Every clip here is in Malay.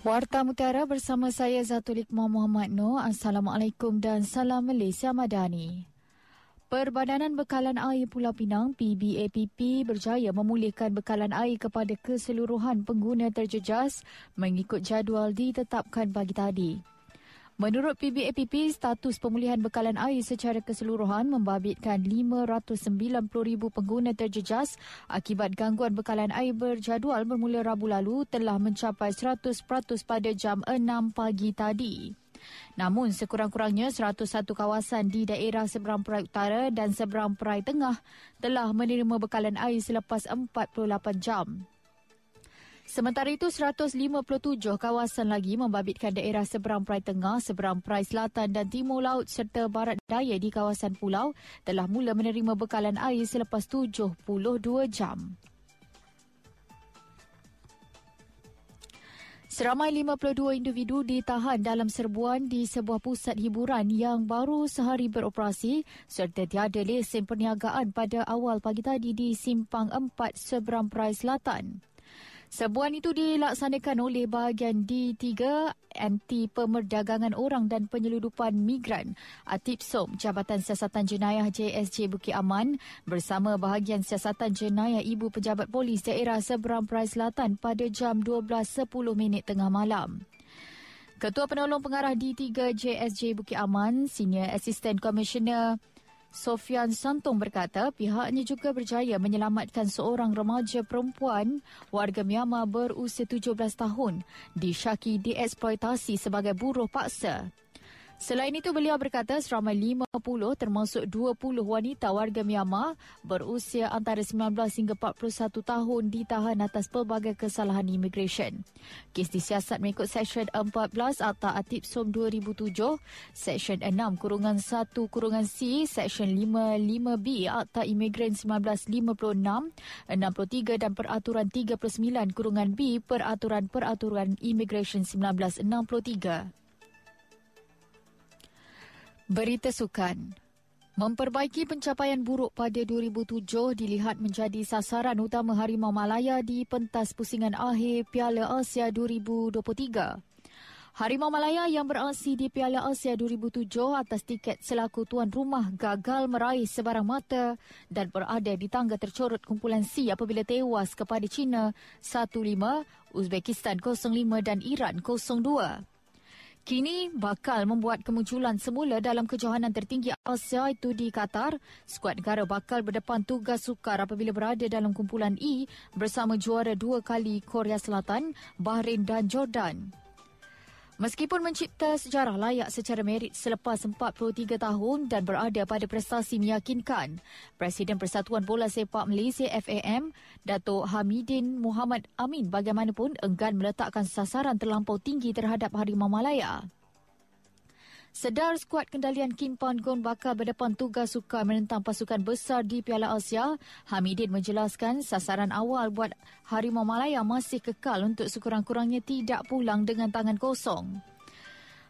Warta Mutiara bersama saya Zatulik Muhammad Noor. Assalamualaikum dan salam Malaysia Madani. Perbadanan Bekalan Air Pulau Pinang PBAPP berjaya memulihkan bekalan air kepada keseluruhan pengguna terjejas mengikut jadual ditetapkan pagi tadi. Menurut PBAPP, status pemulihan bekalan air secara keseluruhan membabitkan 590,000 pengguna terjejas akibat gangguan bekalan air berjadual bermula Rabu lalu telah mencapai 100% pada jam 6 pagi tadi. Namun sekurang-kurangnya 101 kawasan di daerah seberang perai utara dan seberang perai tengah telah menerima bekalan air selepas 48 jam. Sementara itu, 157 kawasan lagi membabitkan daerah seberang perai tengah, seberang perai selatan dan timur laut serta barat daya di kawasan pulau telah mula menerima bekalan air selepas 72 jam. Seramai 52 individu ditahan dalam serbuan di sebuah pusat hiburan yang baru sehari beroperasi serta tiada lesen perniagaan pada awal pagi tadi di Simpang 4 seberang perai selatan. Sebuan itu dilaksanakan oleh bahagian D3 Anti Pemerdagangan Orang dan Penyeludupan Migran ATIPSOM Jabatan Siasatan Jenayah JSJ Bukit Aman bersama bahagian Siasatan Jenayah Ibu Pejabat Polis Daerah Seberang Perai Selatan pada jam 12.10 minit tengah malam. Ketua Penolong Pengarah D3 JSJ Bukit Aman, Senior Assistant Commissioner Sofian Santong berkata pihaknya juga berjaya menyelamatkan seorang remaja perempuan warga Myanmar berusia 17 tahun disyaki dieksploitasi sebagai buruh paksa. Selain itu, beliau berkata seramai 50 termasuk 20 wanita warga Myanmar berusia antara 19 hingga 41 tahun ditahan atas pelbagai kesalahan imigresen. Kes disiasat mengikut Seksyen 14 Akta Atip SOM 2007, Seksyen 6 Kurungan 1 Kurungan C, Seksyen 55B Akta Imigran 1956, 63 dan Peraturan 39 Kurungan B Peraturan-Peraturan Imigresen 1963. Berita Sukan Memperbaiki pencapaian buruk pada 2007 dilihat menjadi sasaran utama Harimau Malaya di pentas pusingan akhir Piala Asia 2023. Harimau Malaya yang beraksi di Piala Asia 2007 atas tiket selaku tuan rumah gagal meraih sebarang mata dan berada di tangga tercorot kumpulan C apabila tewas kepada China 1-5, Uzbekistan 0-5 dan Iran 0-2. Kini bakal membuat kemunculan semula dalam kejohanan tertinggi Asia itu di Qatar. Skuad negara bakal berdepan tugas sukar apabila berada dalam kumpulan E bersama juara dua kali Korea Selatan, Bahrain dan Jordan. Meskipun mencipta sejarah layak secara merit selepas 43 tahun dan berada pada prestasi meyakinkan, Presiden Persatuan Bola Sepak Malaysia FAM, Datuk Hamidin Muhammad Amin bagaimanapun enggan meletakkan sasaran terlampau tinggi terhadap Harimau Malaya. Sedar skuad kendalian Kim Pan Gon bakal berdepan tugas suka menentang pasukan besar di Piala Asia, Hamidin menjelaskan sasaran awal buat Harimau Malaya masih kekal untuk sekurang-kurangnya tidak pulang dengan tangan kosong.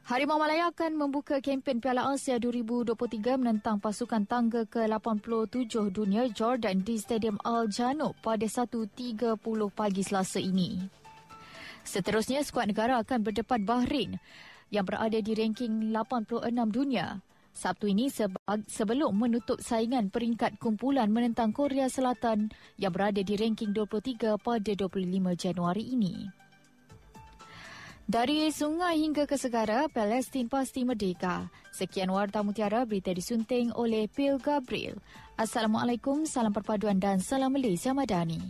Harimau Malaya akan membuka kempen Piala Asia 2023 menentang pasukan tangga ke-87 dunia Jordan di Stadium Al Janoub pada 1.30 pagi Selasa ini. Seterusnya, skuad negara akan berdepan Bahrain yang berada di ranking 86 dunia. Sabtu ini sebelum menutup saingan peringkat kumpulan menentang Korea Selatan yang berada di ranking 23 pada 25 Januari ini. Dari sungai hingga ke segara, Palestin pasti merdeka. Sekian Warta Mutiara, berita disunting oleh Phil Gabriel. Assalamualaikum, salam perpaduan dan salam Malaysia Madani.